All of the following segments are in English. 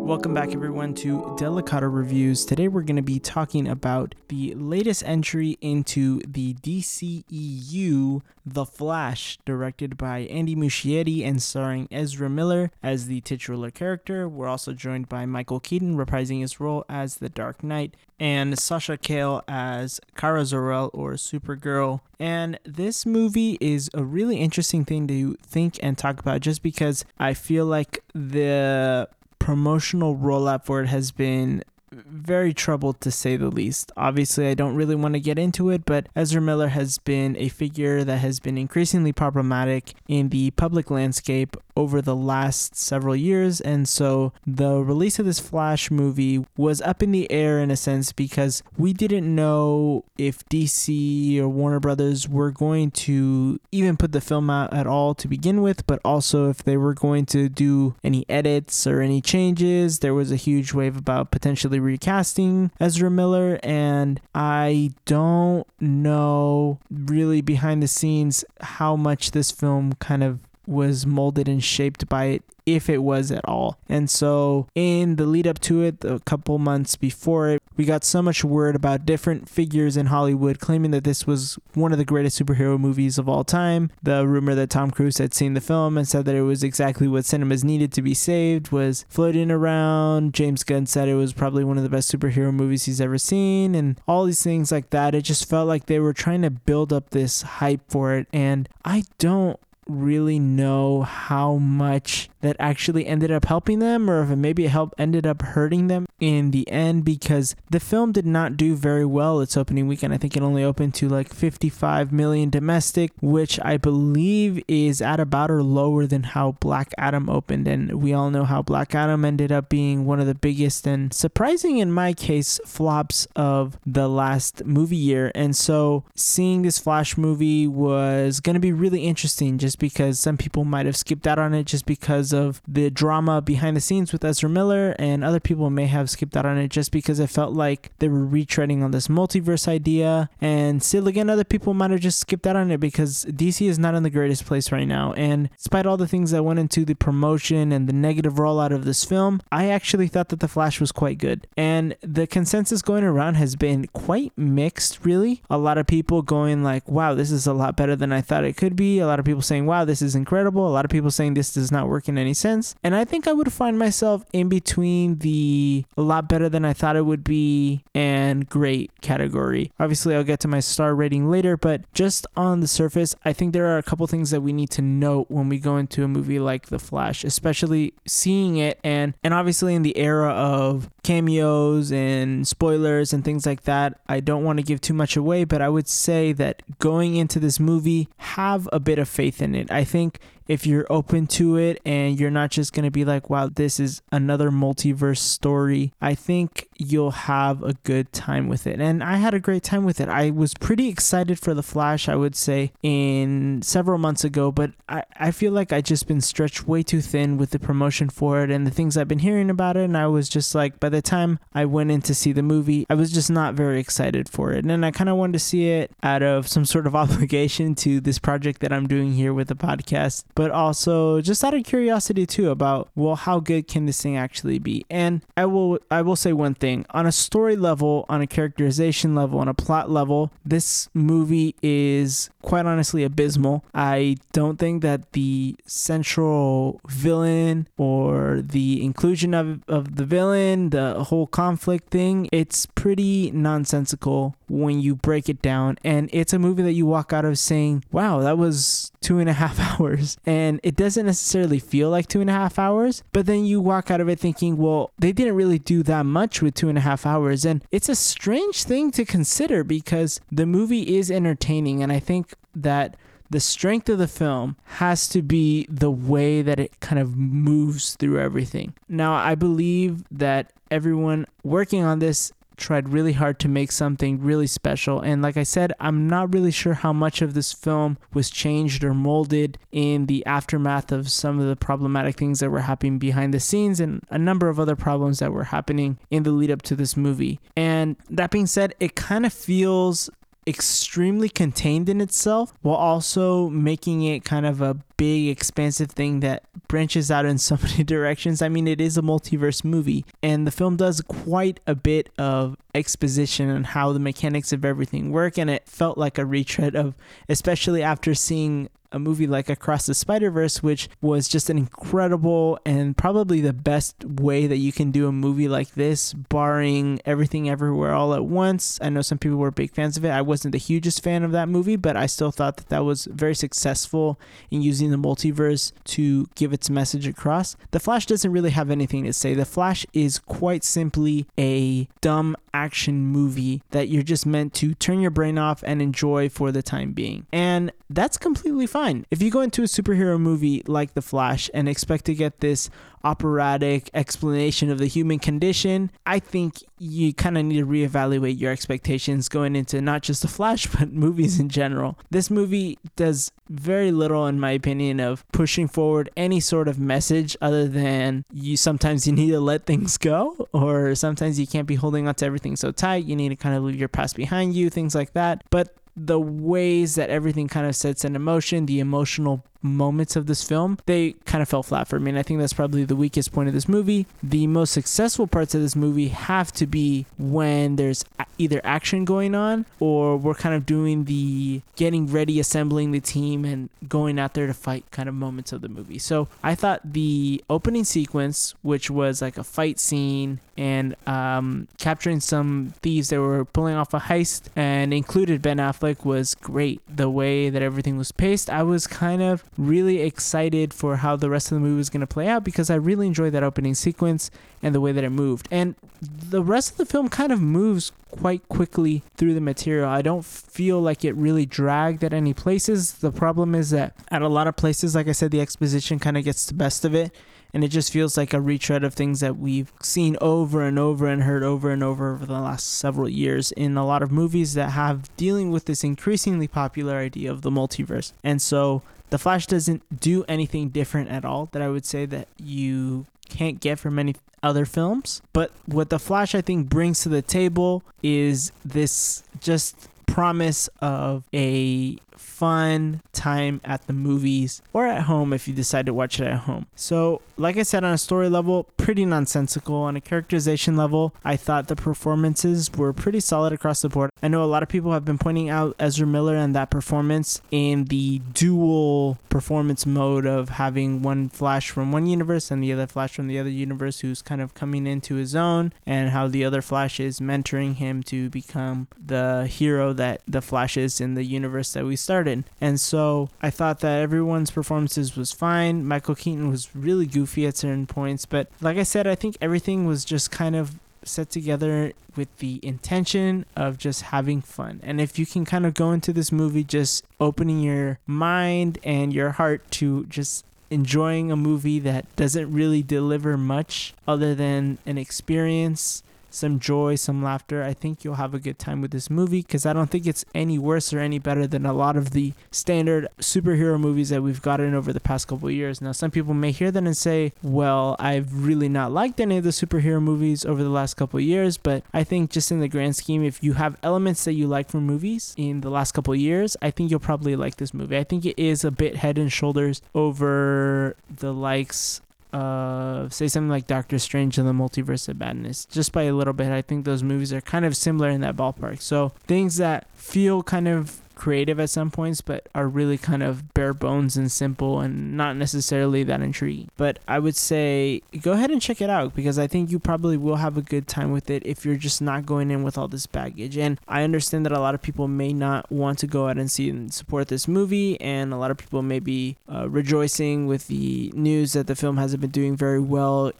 Welcome back, everyone, to Delacato Reviews. Today, we're going to be talking about the latest entry into the DCEU, The Flash, directed by Andy Muschietti and starring Ezra Miller as the titular character. We're also joined by Michael Keaton reprising his role as the Dark Knight and Sasha Calle as Kara Zor-El or Supergirl. And this movie is a really interesting thing to think and talk about just because I feel like the promotional rollout for it has been very troubled to say the least. Obviously, I don't really want to get into it, but Ezra Miller has been a figure that has been increasingly problematic in the public landscape over the last several years. And so the release of this Flash movie was up in the air in a sense because we didn't know if DC or Warner Brothers were going to even put the film out at all to begin with, but also if they were going to do any edits or any changes. There was a huge wave about potentially recasting Ezra Miller, and I don't know really behind the scenes how much this film kind of was molded and shaped by it if it was at all. And so, in the lead up to it, a couple months before it, we got so much word about different figures in Hollywood claiming that this was one of the greatest superhero movies of all time. The rumor that Tom Cruise had seen the film and said that it was exactly what cinemas needed to be saved was floating around. James Gunn said it was probably one of the best superhero movies he's ever seen, and all these things like that. It just felt like they were trying to build up this hype for it, and I don't really know how much that actually ended up helping them or if it maybe it helped ended up hurting them in the end because the film did not do very well its opening weekend. I think it only opened to like 55 million domestic, which I believe is at about or lower than how Black Adam opened. And we all know how Black Adam ended up being one of the biggest and surprising in my case flops of the last movie year. And so seeing this Flash movie was going to be really interesting just because some people might have skipped out on it just because of the drama behind the scenes with Ezra Miller, and other people may have skipped out on it just because it felt like they were retreading on this multiverse idea. And still, again, other people might have just skipped out on it because DC is not in the greatest place right now. And despite all the things that went into the promotion and the negative rollout of this film, I actually thought that The Flash was quite good. And the consensus going around has been quite mixed, really. A lot of people going like, wow, this is a lot better than I thought it could be. A lot of people saying, wow, this is incredible. A lot of people saying this does not work in any sense. And I think I would find myself in between the a lot better than I thought it would be and great category. Obviously, I'll get to my star rating later, but just on the surface, I think there are a couple things that we need to note when we go into a movie like The Flash, especially seeing it and and obviously in the era of cameos and spoilers and things like that. I don't want to give too much away, but I would say that going into this movie, have a bit of faith in it. I think if you're open to it and you're not just going to be like, wow, this is another multiverse story, I think you'll have a good time with it. And I had a great time with it. I was pretty excited for The Flash, I would say, in several months ago, but I, I feel like I just been stretched way too thin with the promotion for it and the things I've been hearing about it. And I was just like, by the time I went in to see the movie, I was just not very excited for it. And I kind of wanted to see it out of some sort of obligation to this project that I'm doing here with the podcast but also just out of curiosity too about well how good can this thing actually be? And i will i will say one thing. On a story level on a characterization level on a plot level this movie is quite honestly abysmal. I don't think that the central villain or the inclusion of, of the villain the whole conflict thing it's pretty nonsensical when you break it down. And it's a movie that you walk out of saying wow that was two and a half hours. And it doesn't necessarily feel like two and a half hours but then you walk out of it thinking well they didn't really do that much with two and a half hours. And it's a strange thing to consider because the movie is entertaining. And i think that the strength of the film has to be the way that it kind of moves through everything. Now, I believe that everyone working on this tried really hard to make something really special. And like I said, I'm not really sure how much of this film was changed or molded in the aftermath of some of the problematic things that were happening behind the scenes and a number of other problems that were happening in the lead up to this movie. And that being said, it kind of feels extremely contained in itself while also making it kind of a big, expansive thing that branches out in so many directions. I mean, it is a multiverse movie, and the film does quite a bit of exposition on how the mechanics of everything work, and it felt like a retread of, especially after seeing a movie like Across the Spider Verse, which was just an incredible and probably the best way that you can do a movie like this, barring everything everywhere all at once. I know some people were big fans of it. I wasn't the hugest fan of that movie, but I still thought that that was very successful in using the multiverse to give its message across. The Flash doesn't really have anything to say. The Flash is quite simply a dumb action movie that you're just meant to turn your brain off and enjoy for the time being. And that's completely fine. If you go into a superhero movie like The Flash and expect to get this operatic explanation of the human condition, I think you kind of need to reevaluate your expectations going into not just The Flash, but movies in general. This movie does very little, in my opinion, of pushing forward any sort of message other than you sometimes you need to let things go, or sometimes you can't be holding on to everything so tight. You need to kind of leave your past behind you, things like that. But the ways that everything kind of sets in emotion, the emotional moments of this film, they kind of fell flat for me. And I think that's probably the weakest point of this movie. The most successful parts of this movie have to be when there's either action going on or we're kind of doing the getting ready, assembling the team, and going out there to fight kind of moments of the movie. So I thought the opening sequence, which was like a fight scene and um, capturing some thieves that were pulling off a heist and included Ben Affleck, was great. The way that everything was paced, I was kind of really excited for how the rest of the movie was going to play out because I really enjoyed that opening sequence and the way that it moved. And the rest of the film kind of moves quite quickly through the material. I don't feel like it really dragged at any places. The problem is that at a lot of places, like I said, the exposition kind of gets the best of it. And it just feels like a retread of things that we've seen over and over and heard over and over over the last several years in a lot of movies that have dealing with this increasingly popular idea of the multiverse. And so the Flash doesn't do anything different at all that I would say that you can't get from any other films. But what The Flash, I think, brings to the table is this just promise of a fun time at the movies or at home if you decide to watch it at home. So, like I said, on a story level, pretty nonsensical. On a characterization level, I thought the performances were pretty solid across the board. I know a lot of people have been pointing out Ezra Miller and that performance in the dual performance mode of having one Flash from one universe and the other Flash from the other universe who's kind of coming into his own, and how the other Flash is mentoring him to become the hero that the Flash is in the universe that we started and so I thought that everyone's performances was fine. Michael Keaton was really goofy at certain points, but like I said, I think everything was just kind of set together with the intention of just having fun. And if you can kind of go into this movie just opening your mind and your heart to just enjoying a movie that doesn't really deliver much other than an experience some joy, some laughter. I think you'll have a good time with this movie because I don't think it's any worse or any better than a lot of the standard superhero movies that we've gotten over the past couple years. Now, some people may hear that and say, well, I've really not liked any of the superhero movies over the last couple years, but I think just in the grand scheme, if you have elements that you like from movies in the last couple years, I think you'll probably like this movie. I think it is a bit head and shoulders over the likes uh, say something like Doctor Strange and the Multiverse of Madness, just by a little bit. I think those movies are kind of similar in that ballpark. So things that feel kind of creative at some points, but are really kind of bare bones and simple and not necessarily that intriguing. But I would say go ahead and check it out because I think you probably will have a good time with it if you're just not going in with all this baggage. And I understand that a lot of people may not want to go out and see and support this movie, and a lot of people may be uh, rejoicing with the news that the film hasn't been doing very well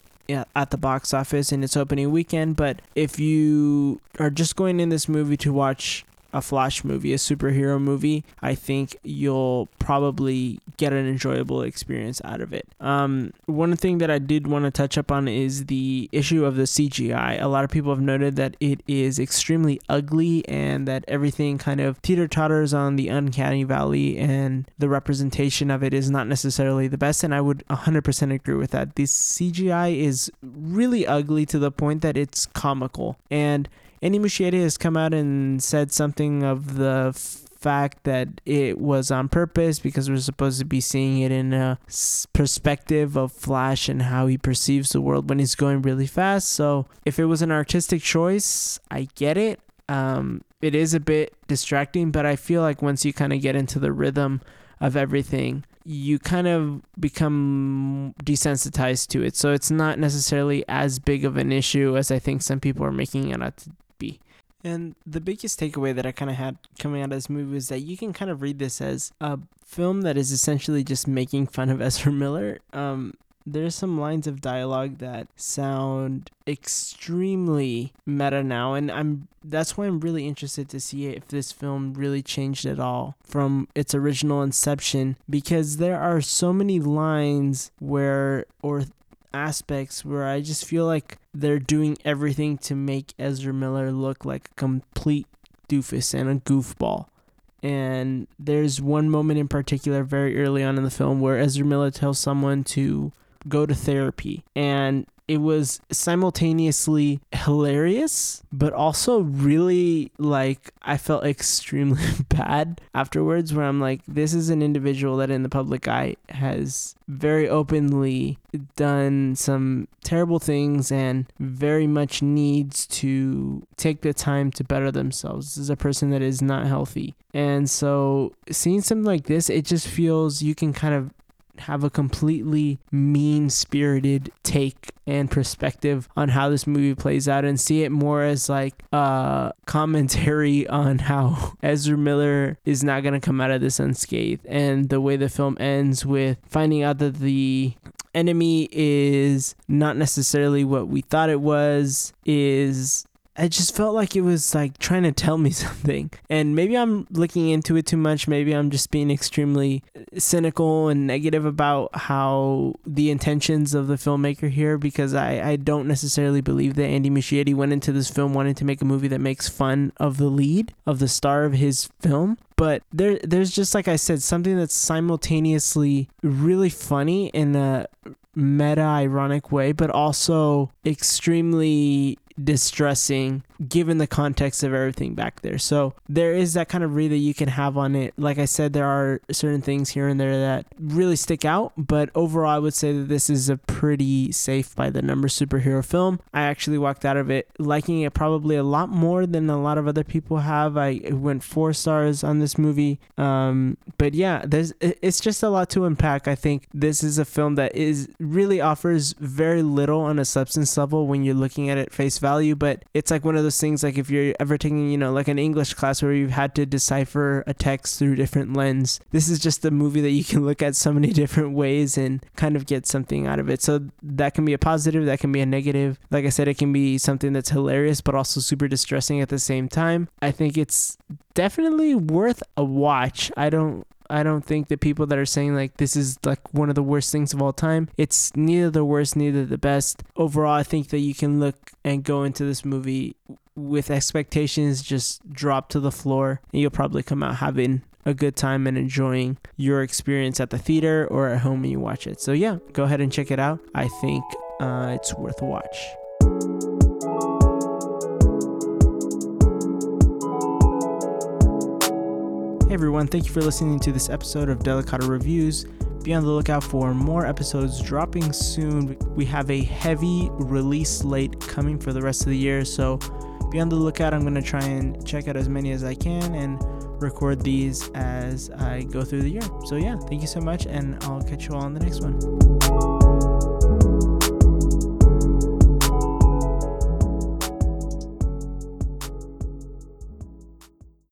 at the box office in its opening weekend. But if you are just going in this movie to watch a Flash movie, a superhero movie, I think you'll probably get an enjoyable experience out of it. Um, one thing that I did want to touch up on is the issue of the CGI. A lot of people have noted that it is extremely ugly and that everything kind of teeter totters on the uncanny valley, and the representation of it is not necessarily the best. And I would 100% agree with that. The CGI is really ugly to the point that it's comical. And Andy Muschietti has come out and said something of the fact that it was on purpose because we're supposed to be seeing it in a perspective of Flash and how he perceives the world when he's going really fast. So if it was an artistic choice, I get it. Um, it is a bit distracting, but I feel like once you kind of get into the rhythm of everything, you kind of become desensitized to it. So it's not necessarily as big of an issue as I think some people are making it out to. And the biggest takeaway that I kind of had coming out of this movie is that you can kind of read this as a film that is essentially just making fun of Ezra Miller. Um, there's some lines of dialogue that sound extremely meta now and I'm that's why I'm really interested to see if this film really changed at all from its original inception because there are so many lines where or aspects where I just feel like they're doing everything to make Ezra Miller look like a complete doofus and a goofball. And there's one moment in particular very early on in the film where Ezra Miller tells someone to go to therapy. And it was simultaneously hilarious, but also really like I felt extremely bad afterwards. Where I'm like, this is an individual that in the public eye has very openly done some terrible things and very much needs to take the time to better themselves. This is a person that is not healthy. And so seeing something like this, it just feels you can kind of have a completely mean spirited take and perspective on how this movie plays out and see it more as like a commentary on how Ezra Miller is not going to come out of this unscathed and the way the film ends with finding out that the enemy is not necessarily what we thought it was is I just felt like it was like trying to tell me something. And maybe I'm looking into it too much. Maybe I'm just being extremely uh, cynical and negative about how the intentions of the filmmaker here because I, I don't necessarily believe that Andy Muschietti went into this film wanting to make a movie that makes fun of the lead, of the star of his film but there there's just like I said something that's simultaneously really funny in a meta ironic way but also extremely distressing given the context of everything back there. So there is that kind of read that you can have on it. Like I said, there are certain things here and there that really stick out, but overall, I would say that this is a pretty safe by the number superhero film. I actually walked out of it liking it probably a lot more than a lot of other people have. I went four stars on this movie. Um, but yeah, there's it's just a lot to unpack. I think this is a film that is really offers very little on a substance level when you're looking at it face value, but it's like one of those things like if you're ever taking, you know, like an English class where you've had to decipher a text through different lens. This is just a movie that you can look at so many different ways and kind of get something out of it. So that can be a positive, that can be a negative. Like I said, it can be something that's hilarious but also super distressing at the same time. I think it's definitely worth a watch. I don't I don't think the people that are saying like this is like one of the worst things of all time, it's neither the worst, neither the best. Overall, I think that you can look and go into this movie with expectations just drop to the floor and you'll probably come out having a good time and enjoying your experience at the theater or at home when you watch it. So yeah, go ahead and check it out. I think uh, it's worth a watch. Hey everyone, thank you for listening to this episode of Delacato Reviews. Be on the lookout for more episodes dropping soon. We have a heavy release slate coming for the rest of the year, so be on the lookout. I'm going to try and check out as many as I can and record these as I go through the year. So, yeah, thank you so much, and I'll catch you all on the next one.